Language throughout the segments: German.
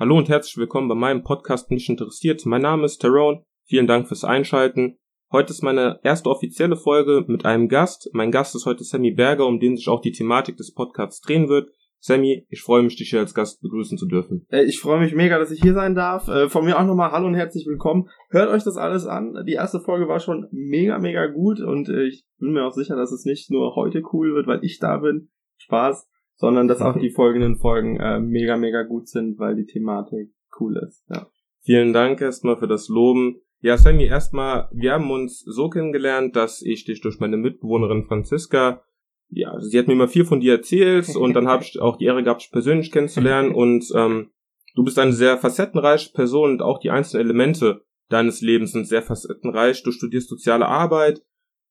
Hallo und herzlich willkommen bei meinem Podcast Mich interessiert. Mein Name ist Tyrone. Vielen Dank fürs Einschalten. Heute ist meine erste offizielle Folge mit einem Gast. Mein Gast ist heute Sammy Berger, um den sich auch die Thematik des Podcasts drehen wird. Sammy, ich freue mich, dich hier als Gast begrüßen zu dürfen. Äh, ich freue mich mega, dass ich hier sein darf. Äh, von mir auch nochmal Hallo und herzlich willkommen. Hört euch das alles an. Die erste Folge war schon mega, mega gut und äh, ich bin mir auch sicher, dass es nicht nur heute cool wird, weil ich da bin. Spaß sondern dass auch die folgenden Folgen äh, mega, mega gut sind, weil die Thematik cool ist. Ja. Vielen Dank erstmal für das Loben. Ja, Sammy, erstmal, wir haben uns so kennengelernt, dass ich dich durch meine Mitbewohnerin Franziska, ja, sie hat mir immer viel von dir erzählt und dann habe ich auch die Ehre gehabt, dich persönlich kennenzulernen und ähm, du bist eine sehr facettenreiche Person und auch die einzelnen Elemente deines Lebens sind sehr facettenreich. Du studierst soziale Arbeit,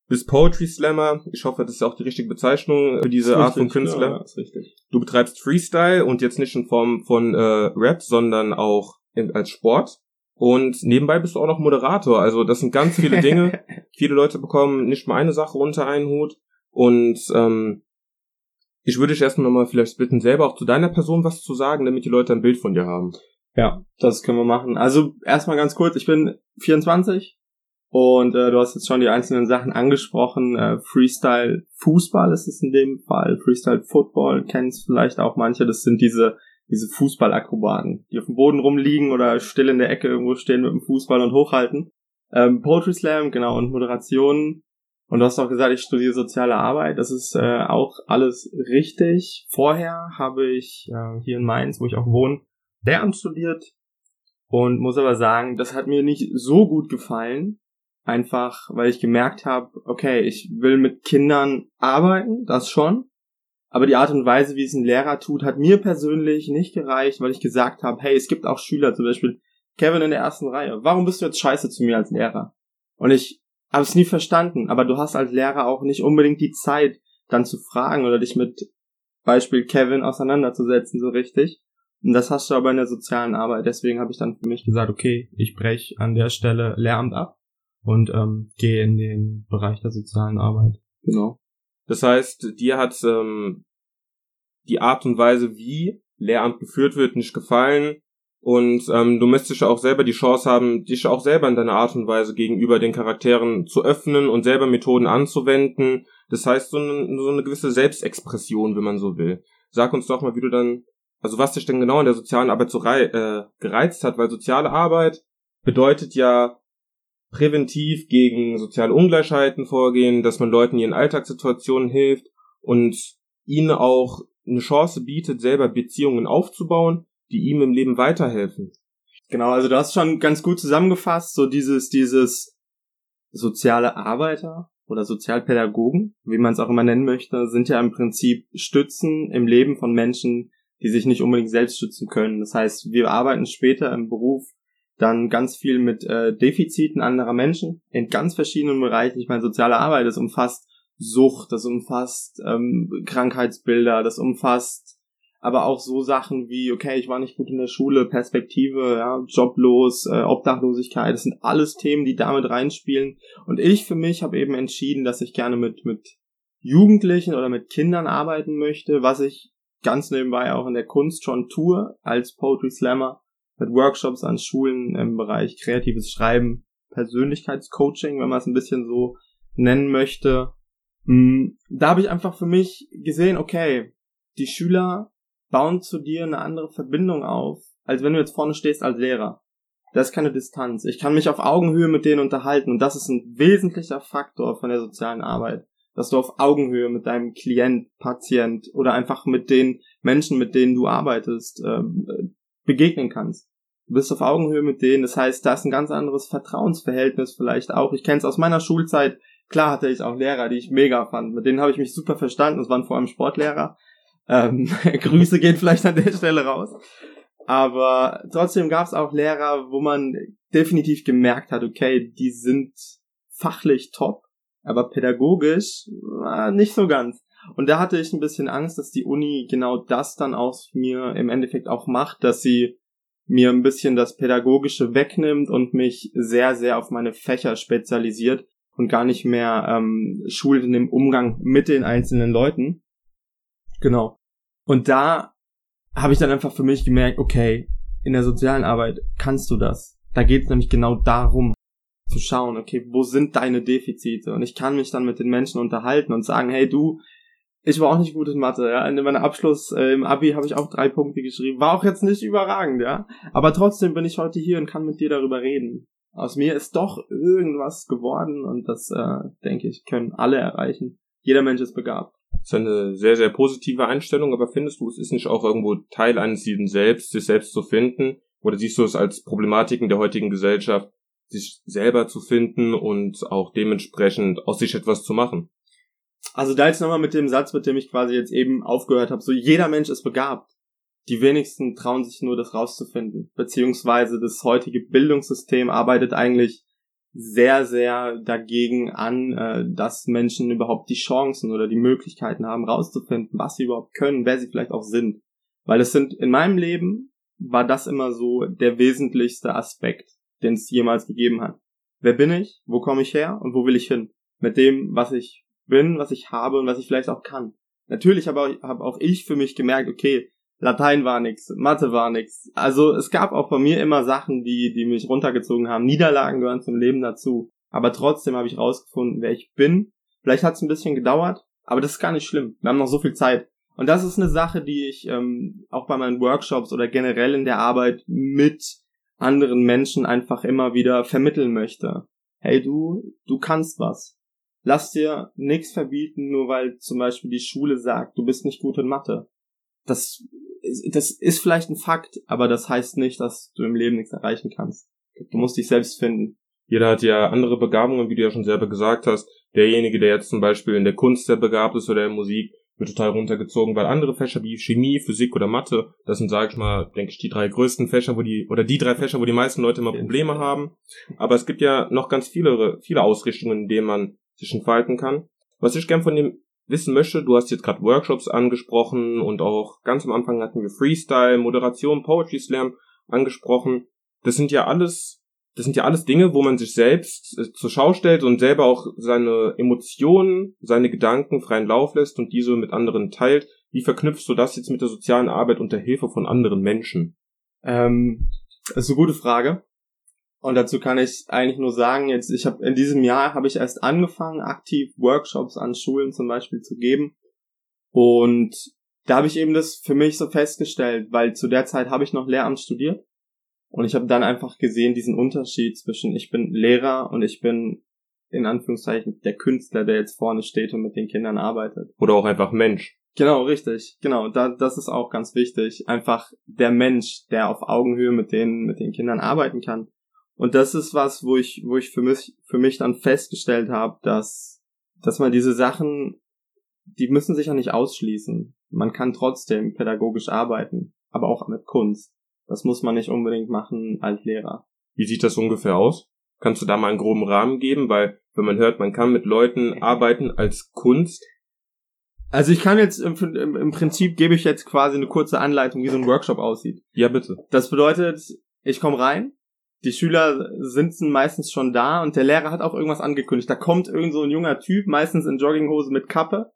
bist Poetry Slammer. Ich hoffe, das ist auch die richtige Bezeichnung für diese Art von Künstler. Ja, ist richtig. Du betreibst Freestyle und jetzt nicht in Form von äh, Rap, sondern auch in, als Sport. Und nebenbei bist du auch noch Moderator. Also das sind ganz viele Dinge. viele Leute bekommen nicht mal eine Sache unter einen Hut. Und ähm, ich würde dich erstmal nochmal vielleicht bitten, selber auch zu deiner Person was zu sagen, damit die Leute ein Bild von dir haben. Ja, das können wir machen. Also erstmal ganz kurz, ich bin 24, und äh, du hast jetzt schon die einzelnen Sachen angesprochen. Äh, Freestyle Fußball ist es in dem Fall. Freestyle Football kennst vielleicht auch manche. Das sind diese diese Fußballakrobaten, die auf dem Boden rumliegen oder still in der Ecke irgendwo stehen mit dem Fußball und hochhalten. Ähm, Poetry Slam, genau, und Moderation. Und du hast auch gesagt, ich studiere soziale Arbeit. Das ist äh, auch alles richtig. Vorher habe ich äh, hier in Mainz, wo ich auch wohne, Lehramt studiert. Und muss aber sagen, das hat mir nicht so gut gefallen, Einfach, weil ich gemerkt habe, okay, ich will mit Kindern arbeiten, das schon. Aber die Art und Weise, wie es ein Lehrer tut, hat mir persönlich nicht gereicht, weil ich gesagt habe, hey, es gibt auch Schüler, zum Beispiel Kevin in der ersten Reihe. Warum bist du jetzt scheiße zu mir als Lehrer? Und ich habe es nie verstanden, aber du hast als Lehrer auch nicht unbedingt die Zeit, dann zu fragen oder dich mit Beispiel Kevin auseinanderzusetzen, so richtig. Und das hast du aber in der sozialen Arbeit. Deswegen habe ich dann für mich gesagt, okay, ich breche an der Stelle Lehramt ab und ähm, gehe in den Bereich der sozialen Arbeit. Genau. Das heißt, dir hat ähm, die Art und Weise, wie Lehramt geführt wird, nicht gefallen. Und ähm, du müsstest auch selber die Chance haben, dich auch selber in deiner Art und Weise gegenüber den Charakteren zu öffnen und selber Methoden anzuwenden. Das heißt, so eine, so eine gewisse Selbstexpression, wenn man so will. Sag uns doch mal, wie du dann, also was dich denn genau in der sozialen Arbeit so rei äh, gereizt hat, weil soziale Arbeit bedeutet ja präventiv gegen soziale Ungleichheiten vorgehen, dass man Leuten in ihren Alltagssituationen hilft und ihnen auch eine Chance bietet, selber Beziehungen aufzubauen, die ihm im Leben weiterhelfen. Genau, also du hast schon ganz gut zusammengefasst, so dieses, dieses soziale Arbeiter oder Sozialpädagogen, wie man es auch immer nennen möchte, sind ja im Prinzip Stützen im Leben von Menschen, die sich nicht unbedingt selbst stützen können. Das heißt, wir arbeiten später im Beruf dann ganz viel mit äh, Defiziten anderer Menschen in ganz verschiedenen Bereichen. Ich meine, soziale Arbeit, das umfasst Sucht, das umfasst ähm, Krankheitsbilder, das umfasst aber auch so Sachen wie, okay, ich war nicht gut in der Schule, Perspektive, ja, joblos, äh, Obdachlosigkeit, das sind alles Themen, die damit reinspielen. Und ich für mich habe eben entschieden, dass ich gerne mit, mit Jugendlichen oder mit Kindern arbeiten möchte, was ich ganz nebenbei auch in der Kunst schon tue als Poetry Slammer mit Workshops an Schulen im Bereich kreatives Schreiben, Persönlichkeitscoaching, wenn man es ein bisschen so nennen möchte. Hm, da habe ich einfach für mich gesehen, okay, die Schüler bauen zu dir eine andere Verbindung auf, als wenn du jetzt vorne stehst als Lehrer. Das ist keine Distanz. Ich kann mich auf Augenhöhe mit denen unterhalten und das ist ein wesentlicher Faktor von der sozialen Arbeit, dass du auf Augenhöhe mit deinem Klient, Patient oder einfach mit den Menschen, mit denen du arbeitest, äh, begegnen kannst. Du bist auf Augenhöhe mit denen. Das heißt, da ist ein ganz anderes Vertrauensverhältnis vielleicht auch. Ich kenne es aus meiner Schulzeit. Klar hatte ich auch Lehrer, die ich mega fand. Mit denen habe ich mich super verstanden. Das waren vor allem Sportlehrer. Ähm, Grüße gehen vielleicht an der Stelle raus. Aber trotzdem gab es auch Lehrer, wo man definitiv gemerkt hat, okay, die sind fachlich top, aber pädagogisch äh, nicht so ganz. Und da hatte ich ein bisschen Angst, dass die Uni genau das dann aus mir im Endeffekt auch macht, dass sie mir ein bisschen das Pädagogische wegnimmt und mich sehr, sehr auf meine Fächer spezialisiert und gar nicht mehr ähm, schult in dem Umgang mit den einzelnen Leuten. Genau. Und da habe ich dann einfach für mich gemerkt, okay, in der sozialen Arbeit kannst du das. Da geht es nämlich genau darum, zu schauen, okay, wo sind deine Defizite? Und ich kann mich dann mit den Menschen unterhalten und sagen, hey du, ich war auch nicht gut in Mathe, ja. In meinem Abschluss äh, im Abi habe ich auch drei Punkte geschrieben. War auch jetzt nicht überragend, ja. Aber trotzdem bin ich heute hier und kann mit dir darüber reden. Aus mir ist doch irgendwas geworden und das, äh, denke ich, können alle erreichen. Jeder Mensch ist begabt. Das ist eine sehr, sehr positive Einstellung, aber findest du, es ist nicht auch irgendwo Teil eines jeden Selbst, sich selbst zu finden? Oder siehst du es als Problematiken der heutigen Gesellschaft, sich selber zu finden und auch dementsprechend aus sich etwas zu machen? Also da jetzt nochmal mit dem Satz, mit dem ich quasi jetzt eben aufgehört habe, so jeder Mensch ist begabt. Die wenigsten trauen sich nur, das rauszufinden. Beziehungsweise das heutige Bildungssystem arbeitet eigentlich sehr, sehr dagegen an, äh, dass Menschen überhaupt die Chancen oder die Möglichkeiten haben, rauszufinden, was sie überhaupt können, wer sie vielleicht auch sind. Weil es sind, in meinem Leben war das immer so der wesentlichste Aspekt, den es jemals gegeben hat. Wer bin ich? Wo komme ich her? Und wo will ich hin? Mit dem, was ich bin, was ich habe und was ich vielleicht auch kann. Natürlich habe hab auch ich für mich gemerkt, okay, Latein war nix, Mathe war nix. Also es gab auch bei mir immer Sachen, die, die mich runtergezogen haben. Niederlagen gehören zum Leben dazu. Aber trotzdem habe ich rausgefunden, wer ich bin. Vielleicht hat es ein bisschen gedauert, aber das ist gar nicht schlimm. Wir haben noch so viel Zeit. Und das ist eine Sache, die ich ähm, auch bei meinen Workshops oder generell in der Arbeit mit anderen Menschen einfach immer wieder vermitteln möchte. Hey du, du kannst was. Lass dir nichts verbieten, nur weil zum Beispiel die Schule sagt, du bist nicht gut in Mathe. Das, das ist vielleicht ein Fakt, aber das heißt nicht, dass du im Leben nichts erreichen kannst. Du musst dich selbst finden. Jeder hat ja andere Begabungen, wie du ja schon selber gesagt hast. Derjenige, der jetzt zum Beispiel in der Kunst sehr begabt ist oder in der Musik, wird total runtergezogen, weil andere Fächer wie Chemie, Physik oder Mathe, das sind, sag ich mal, denke ich, die drei größten Fächer, wo die, oder die drei Fächer, wo die meisten Leute immer Probleme haben. Aber es gibt ja noch ganz viele, viele Ausrichtungen, in denen man sich entfalten kann. Was ich gern von dem wissen möchte, du hast jetzt gerade Workshops angesprochen und auch ganz am Anfang hatten wir Freestyle, Moderation, Poetry Slam angesprochen. Das sind ja alles, das sind ja alles Dinge, wo man sich selbst äh, zur Schau stellt und selber auch seine Emotionen, seine Gedanken freien Lauf lässt und diese mit anderen teilt. Wie verknüpfst du das jetzt mit der sozialen Arbeit und der Hilfe von anderen Menschen? Ähm, das ist eine gute Frage. Und dazu kann ich eigentlich nur sagen, jetzt ich habe in diesem Jahr habe ich erst angefangen, aktiv Workshops an Schulen zum Beispiel zu geben. Und da habe ich eben das für mich so festgestellt, weil zu der Zeit habe ich noch Lehramt studiert. Und ich habe dann einfach gesehen, diesen Unterschied zwischen ich bin Lehrer und ich bin in Anführungszeichen der Künstler, der jetzt vorne steht und mit den Kindern arbeitet. Oder auch einfach Mensch. Genau, richtig. Genau, da, das ist auch ganz wichtig. Einfach der Mensch, der auf Augenhöhe mit den, mit den Kindern arbeiten kann. Und das ist was, wo ich, wo ich für mich, für mich dann festgestellt habe, dass, dass man diese Sachen, die müssen sich ja nicht ausschließen. Man kann trotzdem pädagogisch arbeiten, aber auch mit Kunst. Das muss man nicht unbedingt machen als Lehrer. Wie sieht das ungefähr aus? Kannst du da mal einen groben Rahmen geben? Weil, wenn man hört, man kann mit Leuten arbeiten als Kunst. Also ich kann jetzt im, im, im Prinzip gebe ich jetzt quasi eine kurze Anleitung, wie so ein Workshop aussieht. Ja, bitte. Das bedeutet, ich komme rein, die Schüler sind meistens schon da und der Lehrer hat auch irgendwas angekündigt. Da kommt irgend so ein junger Typ, meistens in Jogginghose mit Kappe.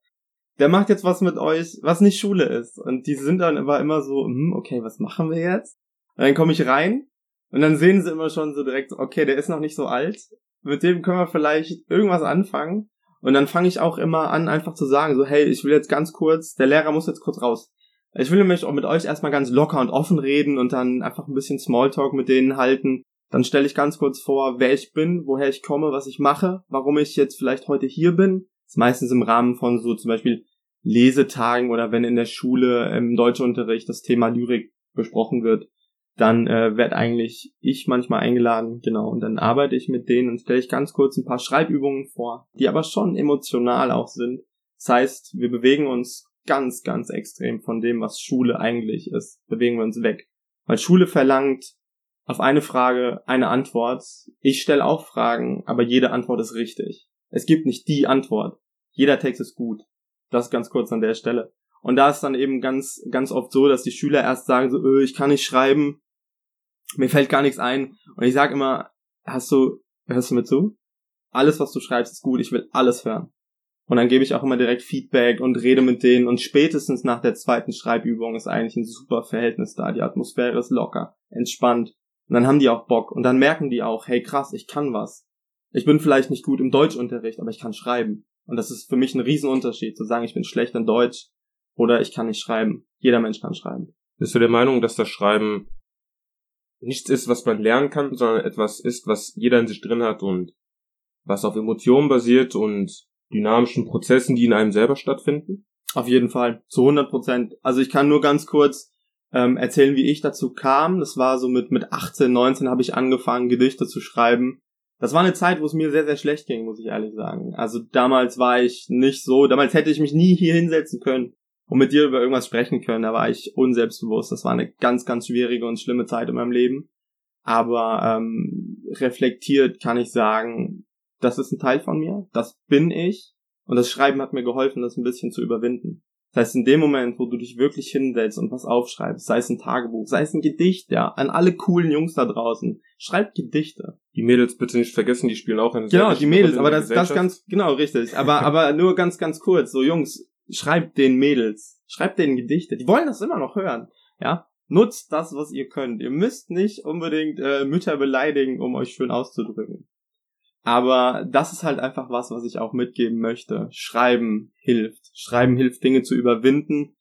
Der macht jetzt was mit euch, was nicht Schule ist. Und die sind dann aber immer so, hm, okay, was machen wir jetzt? Und dann komme ich rein und dann sehen sie immer schon so direkt, okay, der ist noch nicht so alt. Mit dem können wir vielleicht irgendwas anfangen. Und dann fange ich auch immer an, einfach zu sagen, so, hey, ich will jetzt ganz kurz, der Lehrer muss jetzt kurz raus. Ich will nämlich auch mit euch erstmal ganz locker und offen reden und dann einfach ein bisschen Smalltalk mit denen halten. Dann stelle ich ganz kurz vor, wer ich bin, woher ich komme, was ich mache, warum ich jetzt vielleicht heute hier bin. Das ist meistens im Rahmen von so zum Beispiel Lesetagen oder wenn in der Schule im Deutschunterricht das Thema Lyrik besprochen wird, dann äh, werde eigentlich ich manchmal eingeladen, genau, und dann arbeite ich mit denen und stelle ich ganz kurz ein paar Schreibübungen vor, die aber schon emotional auch sind. Das heißt, wir bewegen uns ganz, ganz extrem von dem, was Schule eigentlich ist, bewegen wir uns weg. Weil Schule verlangt auf eine Frage eine Antwort. Ich stelle auch Fragen, aber jede Antwort ist richtig. Es gibt nicht die Antwort. Jeder Text ist gut. Das ganz kurz an der Stelle. Und da ist dann eben ganz, ganz oft so, dass die Schüler erst sagen so, öh, ich kann nicht schreiben, mir fällt gar nichts ein. Und ich sage immer, hast du, hörst du mir zu? Alles, was du schreibst, ist gut, ich will alles hören. Und dann gebe ich auch immer direkt Feedback und rede mit denen und spätestens nach der zweiten Schreibübung ist eigentlich ein super Verhältnis da. Die Atmosphäre ist locker, entspannt. Und dann haben die auch Bock und dann merken die auch, hey krass, ich kann was. Ich bin vielleicht nicht gut im Deutschunterricht, aber ich kann schreiben. Und das ist für mich ein Riesenunterschied, zu sagen, ich bin schlecht in Deutsch oder ich kann nicht schreiben. Jeder Mensch kann schreiben. Bist du der Meinung, dass das Schreiben nichts ist, was man lernen kann, sondern etwas ist, was jeder in sich drin hat und was auf Emotionen basiert und dynamischen Prozessen, die in einem selber stattfinden? Auf jeden Fall, zu 100 Prozent. Also ich kann nur ganz kurz ähm, erzählen, wie ich dazu kam. Das war so mit, mit 18, 19 habe ich angefangen, Gedichte zu schreiben. Das war eine Zeit, wo es mir sehr, sehr schlecht ging, muss ich ehrlich sagen. Also damals war ich nicht so, damals hätte ich mich nie hier hinsetzen können und mit dir über irgendwas sprechen können. Da war ich unselbstbewusst. Das war eine ganz, ganz schwierige und schlimme Zeit in meinem Leben. Aber ähm, reflektiert kann ich sagen, das ist ein Teil von mir, das bin ich. Und das Schreiben hat mir geholfen, das ein bisschen zu überwinden. Das heißt, in dem Moment, wo du dich wirklich hinsetzt und was aufschreibst, sei es ein Tagebuch, sei es ein Gedicht, ja, an alle coolen Jungs da draußen, schreibt Gedichte. Die Mädels bitte nicht vergessen, die spielen auch eine Genau, die Mädels, aber das, das ganz, genau, richtig. Aber, aber nur ganz, ganz kurz, so Jungs, schreibt den Mädels, schreibt denen Gedichte. Die wollen das immer noch hören, ja. Nutzt das, was ihr könnt. Ihr müsst nicht unbedingt äh, Mütter beleidigen, um euch schön auszudrücken. Aber das ist halt einfach was, was ich auch mitgeben möchte. Schreiben hilft. Schreiben hilft, Dinge zu überwinden.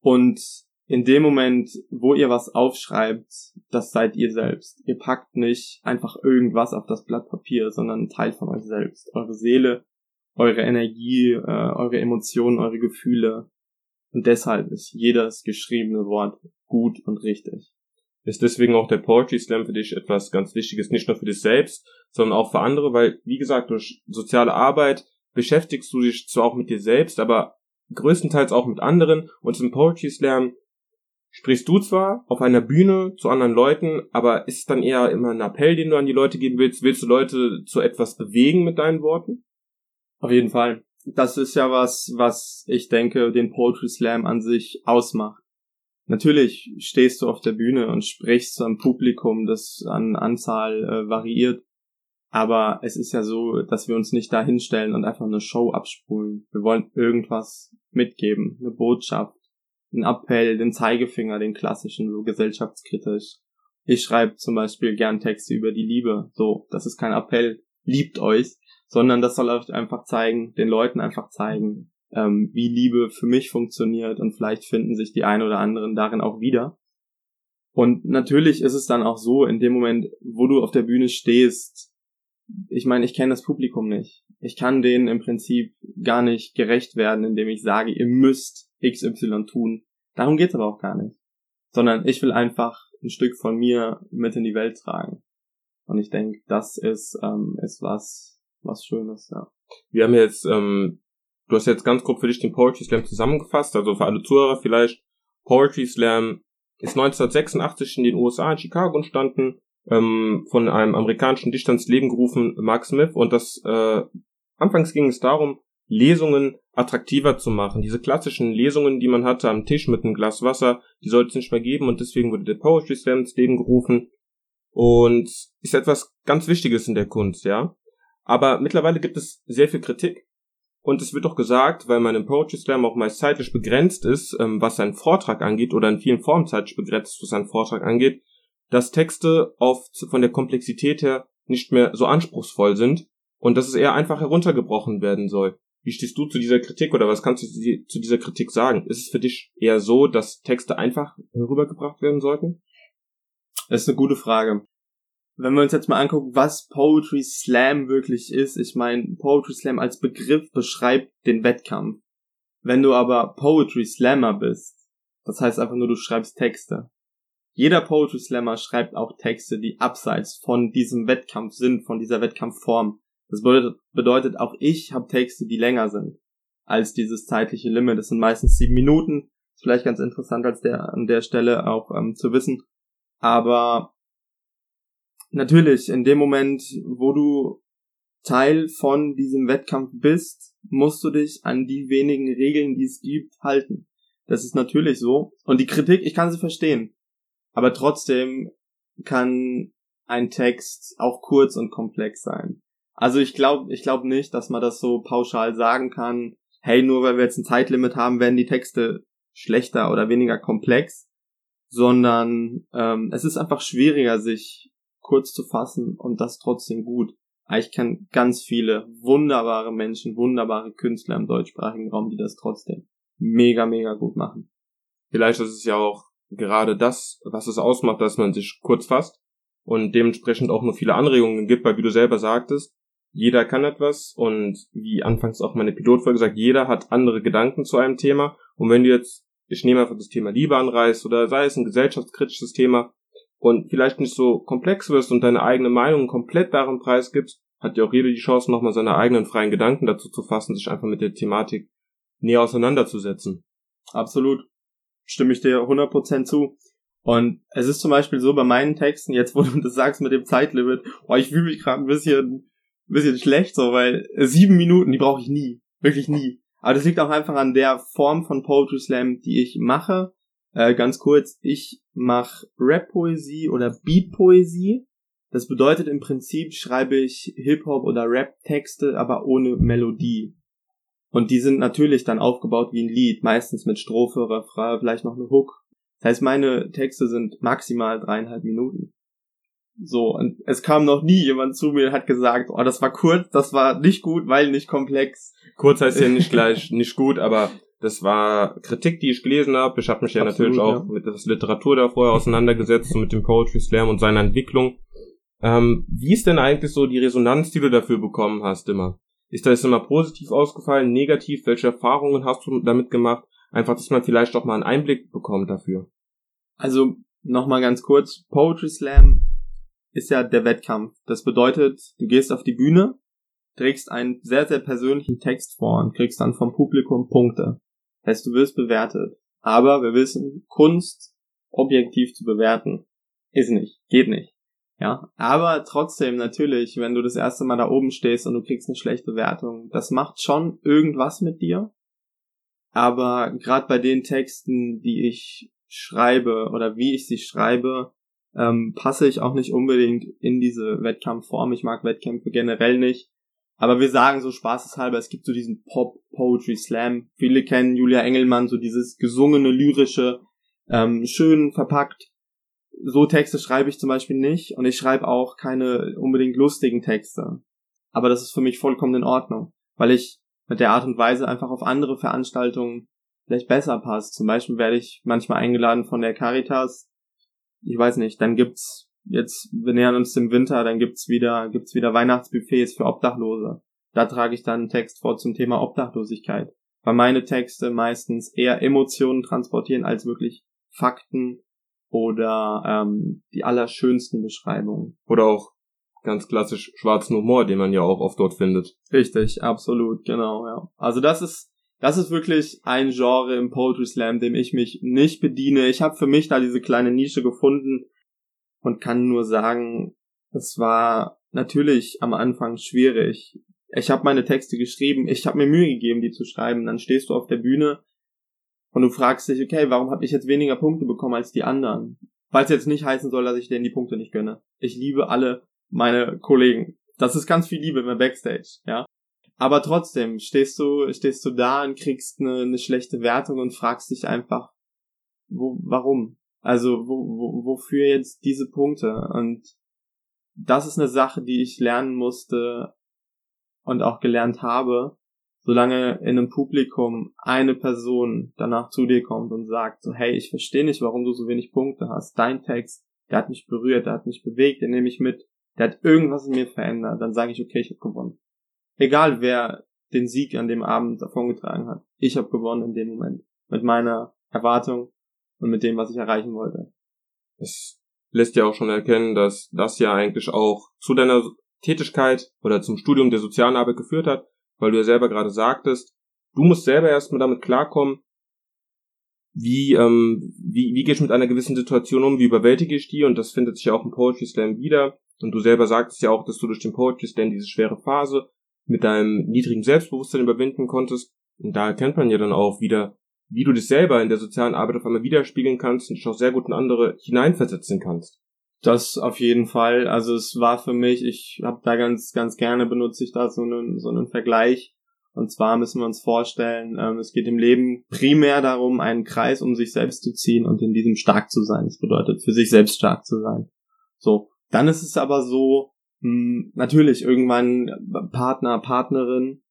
Und in dem Moment, wo ihr was aufschreibt, das seid ihr selbst. Ihr packt nicht einfach irgendwas auf das Blatt Papier, sondern ein Teil von euch selbst. Eure Seele, eure Energie, äh, eure Emotionen, eure Gefühle. Und deshalb ist jedes geschriebene Wort gut und richtig. Ist deswegen auch der Poetry Slam für dich etwas ganz Wichtiges, nicht nur für dich selbst, sondern auch für andere, weil, wie gesagt, durch soziale Arbeit beschäftigst du dich zwar auch mit dir selbst, aber größtenteils auch mit anderen und im Poetry Slam sprichst du zwar auf einer Bühne zu anderen Leuten, aber ist es dann eher immer ein Appell, den du an die Leute geben willst? Willst du Leute zu etwas bewegen mit deinen Worten? Auf jeden Fall. Das ist ja was, was ich denke, den Poetry Slam an sich ausmacht. Natürlich stehst du auf der Bühne und sprichst zu einem Publikum, das an Anzahl äh, variiert. Aber es ist ja so, dass wir uns nicht da hinstellen und einfach eine Show abspulen. Wir wollen irgendwas mitgeben, eine Botschaft, einen Appell, den Zeigefinger, den klassischen, so gesellschaftskritisch. Ich schreibe zum Beispiel gern Texte über die Liebe. So, das ist kein Appell, liebt euch, sondern das soll euch einfach zeigen, den Leuten einfach zeigen, ähm, wie Liebe für mich funktioniert und vielleicht finden sich die ein oder anderen darin auch wieder. Und natürlich ist es dann auch so, in dem Moment, wo du auf der Bühne stehst, ich meine, ich kenne das Publikum nicht. Ich kann denen im Prinzip gar nicht gerecht werden, indem ich sage, ihr müsst XY tun. Darum geht's aber auch gar nicht. Sondern ich will einfach ein Stück von mir mit in die Welt tragen. Und ich denke, das ist, ähm, ist was, was Schönes, ja. Wir haben jetzt, ähm, du hast jetzt ganz grob für dich den Poetry Slam zusammengefasst, also für alle Zuhörer vielleicht. Poetry Slam ist 1986 in den USA in Chicago entstanden ähm, von einem amerikanischen Dichter ins Leben gerufen, Mark Smith. Und das äh, anfangs ging es darum, Lesungen attraktiver zu machen. Diese klassischen Lesungen, die man hatte am Tisch mit einem Glas Wasser, die sollte es nicht mehr geben und deswegen wurde der Poetry Slam ins Leben gerufen und ist etwas ganz Wichtiges in der Kunst, ja. Aber mittlerweile gibt es sehr viel Kritik und es wird doch gesagt, weil man im Poetry Slam auch meist zeitlich begrenzt ist, ähm, was einen Vortrag angeht oder in vielen Formen zeitlich begrenzt, was einen Vortrag angeht, dass Texte oft von der Komplexität her nicht mehr so anspruchsvoll sind und dass es eher einfach heruntergebrochen werden soll. Wie stehst du zu dieser Kritik oder was kannst du zu dieser Kritik sagen? Ist es für dich eher so, dass Texte einfach herübergebracht werden sollten? Das ist eine gute Frage. Wenn wir uns jetzt mal angucken, was Poetry Slam wirklich ist, ich meine, Poetry Slam als Begriff beschreibt den Wettkampf. Wenn du aber Poetry Slammer bist, das heißt einfach nur, du schreibst Texte, jeder Poetry Slammer schreibt auch Texte, die abseits von diesem Wettkampf sind, von dieser Wettkampfform. Das bedeutet, auch ich habe Texte, die länger sind als dieses zeitliche Limit. Das sind meistens sieben Minuten. Ist vielleicht ganz interessant als der an der Stelle auch ähm, zu wissen. Aber natürlich, in dem Moment, wo du Teil von diesem Wettkampf bist, musst du dich an die wenigen Regeln, die es gibt, halten. Das ist natürlich so. Und die Kritik, ich kann sie verstehen. Aber trotzdem kann ein Text auch kurz und komplex sein. Also ich glaube, ich glaube nicht, dass man das so pauschal sagen kann. Hey, nur weil wir jetzt ein Zeitlimit haben, werden die Texte schlechter oder weniger komplex, sondern ähm, es ist einfach schwieriger, sich kurz zu fassen und das trotzdem gut. Ich kenne ganz viele wunderbare Menschen, wunderbare Künstler im deutschsprachigen Raum, die das trotzdem mega, mega gut machen. Vielleicht ist es ja auch gerade das, was es ausmacht, dass man sich kurz fasst und dementsprechend auch nur viele Anregungen gibt, weil wie du selber sagtest, jeder kann etwas und wie anfangs auch meine Pilotfolge gesagt, jeder hat andere Gedanken zu einem Thema und wenn du jetzt, ich nehme einfach das Thema Liebe anreißt oder sei es ein gesellschaftskritisches Thema und vielleicht nicht so komplex wirst und deine eigene Meinung komplett darin preisgibst, hat ja auch jeder die Chance, nochmal seine eigenen freien Gedanken dazu zu fassen, sich einfach mit der Thematik näher auseinanderzusetzen. Absolut. Stimme ich dir 100% zu. Und es ist zum Beispiel so bei meinen Texten, jetzt wo du das sagst mit dem Zeitlimit, oh, ich fühle mich gerade ein bisschen, ein bisschen schlecht so, weil sieben Minuten, die brauche ich nie. Wirklich nie. Aber das liegt auch einfach an der Form von Poetry Slam, die ich mache. Äh, ganz kurz, ich mache Rap-Poesie oder Beat-Poesie. Das bedeutet im Prinzip schreibe ich Hip-Hop oder Rap-Texte, aber ohne Melodie. Und die sind natürlich dann aufgebaut wie ein Lied, meistens mit Strophe, Refrain, vielleicht noch eine Hook. Das heißt, meine Texte sind maximal dreieinhalb Minuten. So, und es kam noch nie jemand zu mir und hat gesagt, oh, das war kurz, das war nicht gut, weil nicht komplex. Kurz heißt ja nicht gleich nicht gut, aber das war Kritik, die ich gelesen habe. Ich habe mich ja Absolut, natürlich auch ja. mit der Literatur da vorher auseinandergesetzt und mit dem Poetry Slam und seiner Entwicklung. Ähm, wie ist denn eigentlich so die Resonanz, die du dafür bekommen hast immer? Ist das immer positiv ausgefallen, negativ? Welche Erfahrungen hast du damit gemacht? Einfach, dass man vielleicht auch mal einen Einblick bekommt dafür. Also, nochmal ganz kurz. Poetry Slam ist ja der Wettkampf. Das bedeutet, du gehst auf die Bühne, trägst einen sehr, sehr persönlichen Text vor und kriegst dann vom Publikum Punkte. Heißt, du wirst bewertet. Aber wir wissen, Kunst objektiv zu bewerten ist nicht, geht nicht. Ja, aber trotzdem natürlich, wenn du das erste Mal da oben stehst und du kriegst eine schlechte Wertung, das macht schon irgendwas mit dir. Aber gerade bei den Texten, die ich schreibe oder wie ich sie schreibe, ähm, passe ich auch nicht unbedingt in diese Wettkampfform. Ich mag Wettkämpfe generell nicht. Aber wir sagen so spaßeshalber, es gibt so diesen Pop Poetry Slam. Viele kennen Julia Engelmann, so dieses gesungene, lyrische, ähm, schön verpackt so Texte schreibe ich zum Beispiel nicht und ich schreibe auch keine unbedingt lustigen Texte. Aber das ist für mich vollkommen in Ordnung, weil ich mit der Art und Weise einfach auf andere Veranstaltungen vielleicht besser passe. Zum Beispiel werde ich manchmal eingeladen von der Caritas. Ich weiß nicht, dann gibt's jetzt, wir nähern uns dem Winter, dann gibt's wieder, gibt's wieder Weihnachtsbuffets für Obdachlose. Da trage ich dann einen Text vor zum Thema Obdachlosigkeit. Weil meine Texte meistens eher Emotionen transportieren als wirklich Fakten oder ähm, die allerschönsten Beschreibungen. Oder auch ganz klassisch schwarzen Humor, den man ja auch oft dort findet. Richtig, absolut, genau, ja. Also das ist das ist wirklich ein Genre im Poetry Slam, dem ich mich nicht bediene. Ich habe für mich da diese kleine Nische gefunden und kann nur sagen, es war natürlich am Anfang schwierig. Ich habe meine Texte geschrieben, ich habe mir Mühe gegeben, die zu schreiben. Dann stehst du auf der Bühne und du fragst dich, okay, warum habe ich jetzt weniger Punkte bekommen als die anderen? Weil es jetzt nicht heißen soll, dass ich denen die Punkte nicht gönne. Ich liebe alle meine Kollegen. Das ist ganz viel Liebe im Backstage, ja. Aber trotzdem stehst du, stehst du da und kriegst eine, eine schlechte Wertung und fragst dich einfach, wo, warum? Also, wo, wo, wofür jetzt diese Punkte? Und das ist eine Sache, die ich lernen musste und auch gelernt habe, solange in einem Publikum eine Person danach zu dir kommt und sagt so, hey, ich verstehe nicht, warum du so wenig Punkte hast. Dein Text, der hat mich berührt, der hat mich bewegt, den nehme ich mit, der hat irgendwas in mir verändert. Dann sage ich, okay, ich habe gewonnen. Egal wer den Sieg an dem Abend davongetragen hat. Ich habe gewonnen in dem Moment. Mit meiner Erwartung und mit dem, was ich erreichen wollte. Es lässt ja auch schon erkennen, dass das ja eigentlich auch zu deiner Tätigkeit oder zum Studium der sozialen Arbeit geführt hat, weil du ja selber gerade sagtest, du musst selber erstmal damit klarkommen, wie, ähm, wie, wie gehe ich mit einer gewissen Situation um, wie überwältige ich die? Und das findet sich ja auch im Poetry Slam wieder. Und du selber sagtest ja auch, dass du durch den Poetry Slam diese schwere Phase mit deinem niedrigen Selbstbewusstsein überwinden konntest. Und da erkennt man ja dann auch wieder, wie du dich selber in der sozialen Arbeit auf einmal widerspiegeln kannst und dich auch sehr gut in andere hineinversetzen kannst. Das auf jeden Fall. Also es war für mich, ich habe da ganz, ganz gerne benutze ich da so einen, so einen Vergleich. Und zwar müssen wir uns vorstellen, ähm, es geht im Leben primär darum, einen Kreis um sich selbst zu ziehen und in diesem stark zu sein. Das bedeutet, für sich selbst stark zu sein. So, dann ist es aber so, mh, hm, natürlich irgendwann Partner, Partnerin,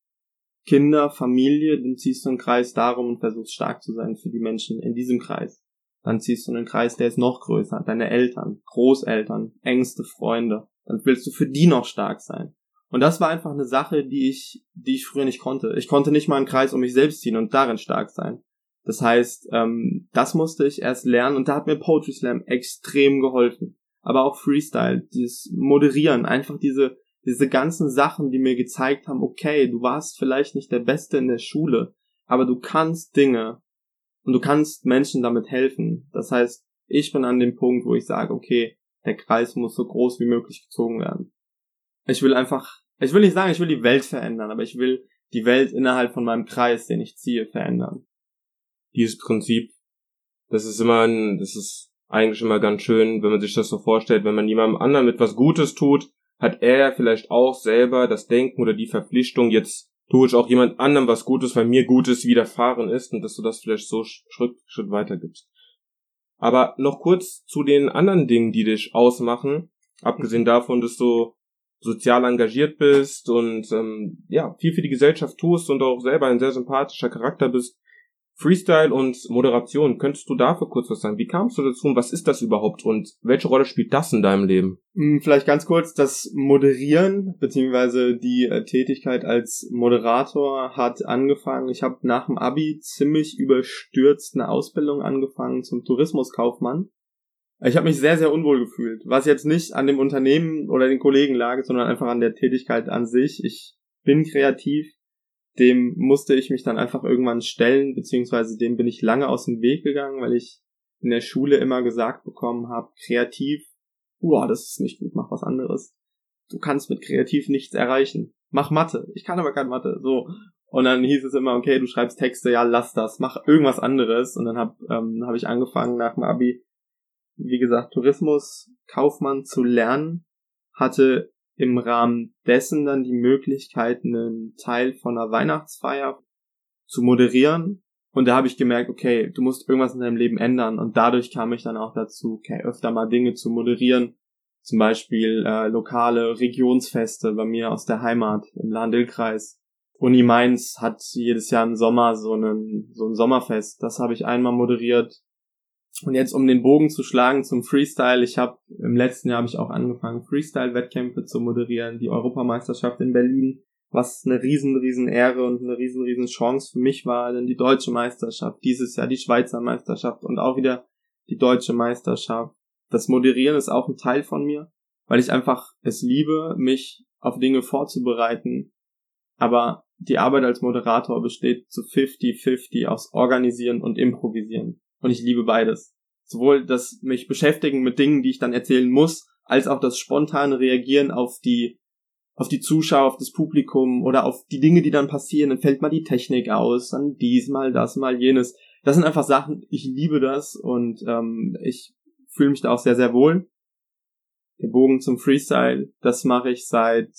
Kinder, Familie, dann ziehst du einen Kreis darum und versuchst stark zu sein für die Menschen in diesem Kreis. Dann ziehst du einen Kreis, der ist noch größer. Deine Eltern, Großeltern, engste Freunde. Dann willst du für die noch stark sein. Und das war einfach eine Sache, die ich, die ich früher nicht konnte. Ich konnte nicht mal einen Kreis um mich selbst ziehen und darin stark sein. Das heißt, ähm, das musste ich erst lernen und da hat mir Poetry Slam extrem geholfen. Aber auch Freestyle, dieses Moderieren, einfach diese, diese ganzen Sachen, die mir gezeigt haben, okay, du warst vielleicht nicht der Beste in der Schule, aber du kannst Dinge und du kannst Menschen damit helfen. Das heißt, ich bin an dem Punkt, wo ich sage, okay, der Kreis muss so groß wie möglich gezogen werden. Ich will einfach, ich will nicht sagen, ich will die Welt verändern, aber ich will die Welt innerhalb von meinem Kreis, den ich ziehe, verändern. Dieses Prinzip, das ist immer ein, das ist eigentlich immer ganz schön, wenn man sich das so vorstellt, wenn man jemandem anderen etwas Gutes tut, hat er vielleicht auch selber das Denken oder die Verpflichtung, jetzt tue ich auch jemand anderem was Gutes, weil mir Gutes widerfahren ist und dass du das vielleicht so Schritt Schritt weitergibst. Aber noch kurz zu den anderen Dingen, die dich ausmachen, abgesehen davon, dass du sozial engagiert bist und ähm, ja viel für die Gesellschaft tust und auch selber ein sehr sympathischer Charakter bist. Freestyle und Moderation, könntest du dafür kurz was sagen? Wie kamst du dazu und was ist das überhaupt und welche Rolle spielt das in deinem Leben? Hm, vielleicht ganz kurz, das Moderieren beziehungsweise die äh, Tätigkeit als Moderator hat angefangen. Ich habe nach dem Abi ziemlich überstürzt eine Ausbildung angefangen zum Tourismuskaufmann. Ich habe mich sehr, sehr unwohl gefühlt, was jetzt nicht an dem Unternehmen oder den Kollegen lag, sondern einfach an der Tätigkeit an sich. Ich bin kreativ, dem musste ich mich dann einfach irgendwann stellen, beziehungsweise dem bin ich lange aus dem Weg gegangen, weil ich in der Schule immer gesagt bekommen habe, kreativ, boah, das ist nicht gut, mach was anderes. Du kannst mit kreativ nichts erreichen. Mach Mathe. Ich kann aber keine Mathe. So. Und dann hieß es immer, okay, du schreibst Texte, ja, lass das, mach irgendwas anderes. Und dann habe ähm, hab ich angefangen nach dem Abi, wie gesagt, Tourismus, Kaufmann zu lernen, hatte im Rahmen dessen dann die Möglichkeit, einen Teil von einer Weihnachtsfeier zu moderieren. Und da habe ich gemerkt, okay, du musst irgendwas in deinem Leben ändern. Und dadurch kam ich dann auch dazu, okay, öfter mal Dinge zu moderieren. Zum Beispiel äh, lokale Regionsfeste bei mir aus der Heimat im Lahn-Dill-Kreis. Uni Mainz hat jedes Jahr im Sommer so, einen, so ein Sommerfest. Das habe ich einmal moderiert. Und jetzt, um den Bogen zu schlagen zum Freestyle, ich habe im letzten Jahr habe ich auch angefangen, Freestyle-Wettkämpfe zu moderieren, die Europameisterschaft in Berlin, was eine riesen, riesen Ehre und eine riesen, riesen Chance für mich war, denn die deutsche Meisterschaft, dieses Jahr die Schweizer Meisterschaft und auch wieder die deutsche Meisterschaft. Das Moderieren ist auch ein Teil von mir, weil ich einfach es liebe, mich auf Dinge vorzubereiten. Aber die Arbeit als Moderator besteht zu 50-50 aus Organisieren und Improvisieren. Und ich liebe beides. Sowohl das mich beschäftigen mit Dingen, die ich dann erzählen muss, als auch das spontane Reagieren auf die, auf die Zuschauer, auf das Publikum oder auf die Dinge, die dann passieren. Dann fällt mal die Technik aus, dann dies mal, das mal, jenes. Das sind einfach Sachen, ich liebe das und ähm, ich fühle mich da auch sehr, sehr wohl. Der Bogen zum Freestyle, das mache ich seit,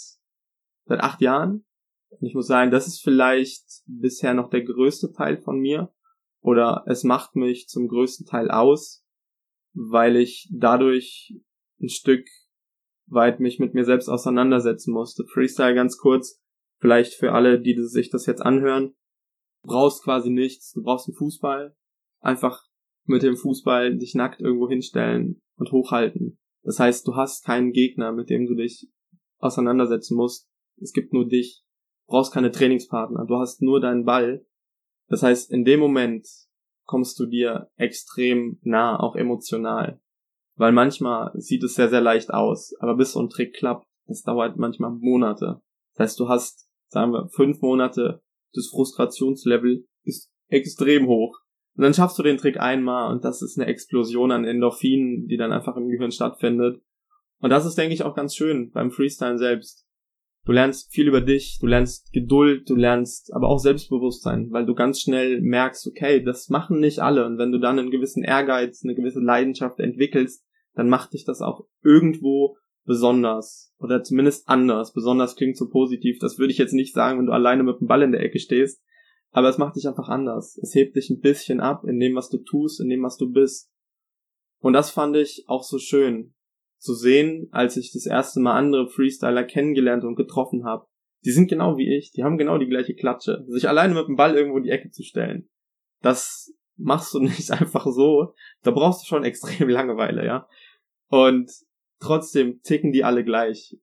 seit acht Jahren. Und ich muss sagen, das ist vielleicht bisher noch der größte Teil von mir oder es macht mich zum größten Teil aus, weil ich dadurch ein Stück weit mich mit mir selbst auseinandersetzen musste. Freestyle ganz kurz, vielleicht für alle, die sich das jetzt anhören. Du brauchst quasi nichts, du brauchst einen Fußball. Einfach mit dem Fußball dich nackt irgendwo hinstellen und hochhalten. Das heißt, du hast keinen Gegner, mit dem du dich auseinandersetzen musst. Es gibt nur dich. Du brauchst keine Trainingspartner. Du hast nur deinen Ball das heißt, in dem Moment kommst du dir extrem nah, auch emotional. Weil manchmal sieht es sehr, sehr leicht aus, aber bis so ein Trick klappt, das dauert manchmal Monate. Das heißt, du hast, sagen wir, fünf Monate, das Frustrationslevel ist extrem hoch. Und dann schaffst du den Trick einmal und das ist eine Explosion an Endorphinen, die dann einfach im Gehirn stattfindet. Und das ist, denke ich, auch ganz schön beim Freestyle selbst. Du lernst viel über dich, du lernst Geduld, du lernst aber auch Selbstbewusstsein, weil du ganz schnell merkst, okay, das machen nicht alle. Und wenn du dann einen gewissen Ehrgeiz, eine gewisse Leidenschaft entwickelst, dann macht dich das auch irgendwo besonders oder zumindest anders. Besonders klingt so positiv. Das würde ich jetzt nicht sagen, wenn du alleine mit dem Ball in der Ecke stehst. Aber es macht dich einfach anders. Es hebt dich ein bisschen ab in dem, was du tust, in dem, was du bist. Und das fand ich auch so schön zu sehen, als ich das erste Mal andere Freestyler kennengelernt und getroffen habe. Die sind genau wie ich, die haben genau die gleiche Klatsche. Sich alleine mit dem Ball irgendwo in die Ecke zu stellen. Das machst du nicht einfach so. Da brauchst du schon extrem Langeweile, ja. Und trotzdem ticken die alle gleich.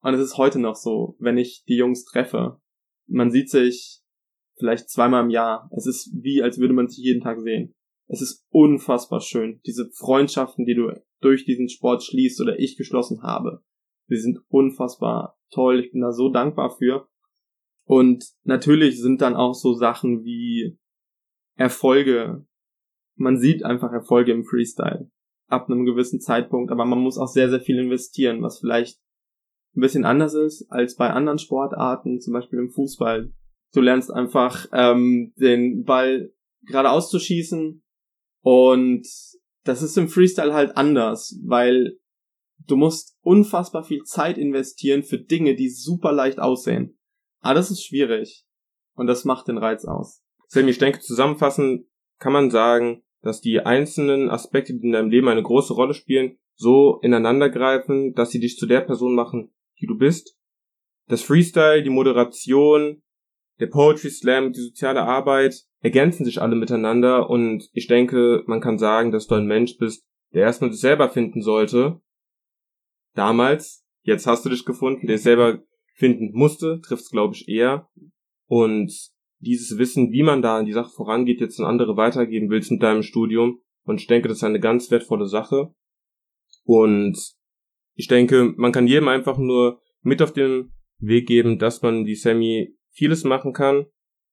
Und es ist heute noch so, wenn ich die Jungs treffe. Man sieht sich vielleicht zweimal im Jahr. Es ist wie, als würde man sich jeden Tag sehen. Es ist unfassbar schön. Diese Freundschaften, die du durch diesen Sport schließt oder ich geschlossen habe. Sie sind unfassbar toll. Ich bin da so dankbar für. Und natürlich sind dann auch so Sachen wie Erfolge. Man sieht einfach Erfolge im Freestyle ab einem gewissen Zeitpunkt, aber man muss auch sehr, sehr viel investieren, was vielleicht ein bisschen anders ist als bei anderen Sportarten, zum Beispiel im Fußball. Du lernst einfach ähm, den Ball geradeaus zu schießen und das ist im Freestyle halt anders, weil du musst unfassbar viel Zeit investieren für Dinge, die super leicht aussehen. Aber das ist schwierig und das macht den Reiz aus. Sammy, ich denke, zusammenfassend kann man sagen, dass die einzelnen Aspekte, die in deinem Leben eine große Rolle spielen, so ineinandergreifen, dass sie dich zu der Person machen, die du bist. Das Freestyle, die Moderation, der Poetry Slam, die soziale Arbeit ergänzen sich alle miteinander und ich denke, man kann sagen, dass du ein Mensch bist, der erstmal sich selber finden sollte. Damals, jetzt hast du dich gefunden, der selber finden musste, trifft's glaube ich eher. Und dieses Wissen, wie man da in die Sache vorangeht, jetzt an andere weitergeben willst mit deinem Studium. Und ich denke, das ist eine ganz wertvolle Sache. Und ich denke, man kann jedem einfach nur mit auf den Weg geben, dass man die Semi vieles machen kann.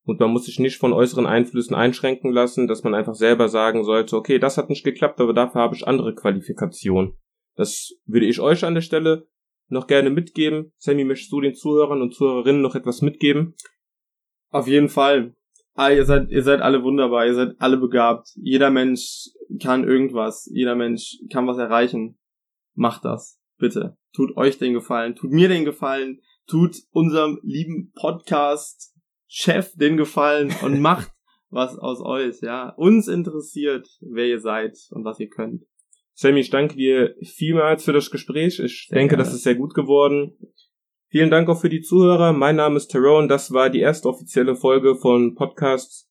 Und man muss sich nicht von äußeren Einflüssen einschränken lassen, dass man einfach selber sagen sollte, okay, das hat nicht geklappt, aber dafür habe ich andere Qualifikationen. Das würde ich euch an der Stelle noch gerne mitgeben. Sammy, möchtest du den Zuhörern und Zuhörerinnen noch etwas mitgeben? Auf jeden Fall. Ah, ihr seid, ihr seid alle wunderbar, ihr seid alle begabt. Jeder Mensch kann irgendwas. Jeder Mensch kann was erreichen. Macht das. Bitte. Tut euch den Gefallen. Tut mir den Gefallen. Tut unserem lieben Podcast Chef den Gefallen und macht was aus euch, ja. Uns interessiert, wer ihr seid und was ihr könnt. Sammy, ich danke dir vielmals für das Gespräch. Ich sehr denke, gerne. das ist sehr gut geworden. Vielen Dank auch für die Zuhörer. Mein Name ist Tyrone. Das war die erste offizielle Folge von Podcasts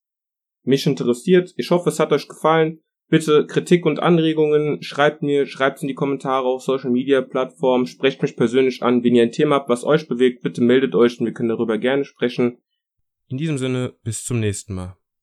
Mich interessiert. Ich hoffe, es hat euch gefallen. Bitte Kritik und Anregungen schreibt mir, schreibt in die Kommentare auf Social Media Plattformen, sprecht mich persönlich an. Wenn ihr ein Thema habt, was euch bewegt, bitte meldet euch und wir können darüber gerne sprechen. In diesem Sinne, bis zum nächsten Mal.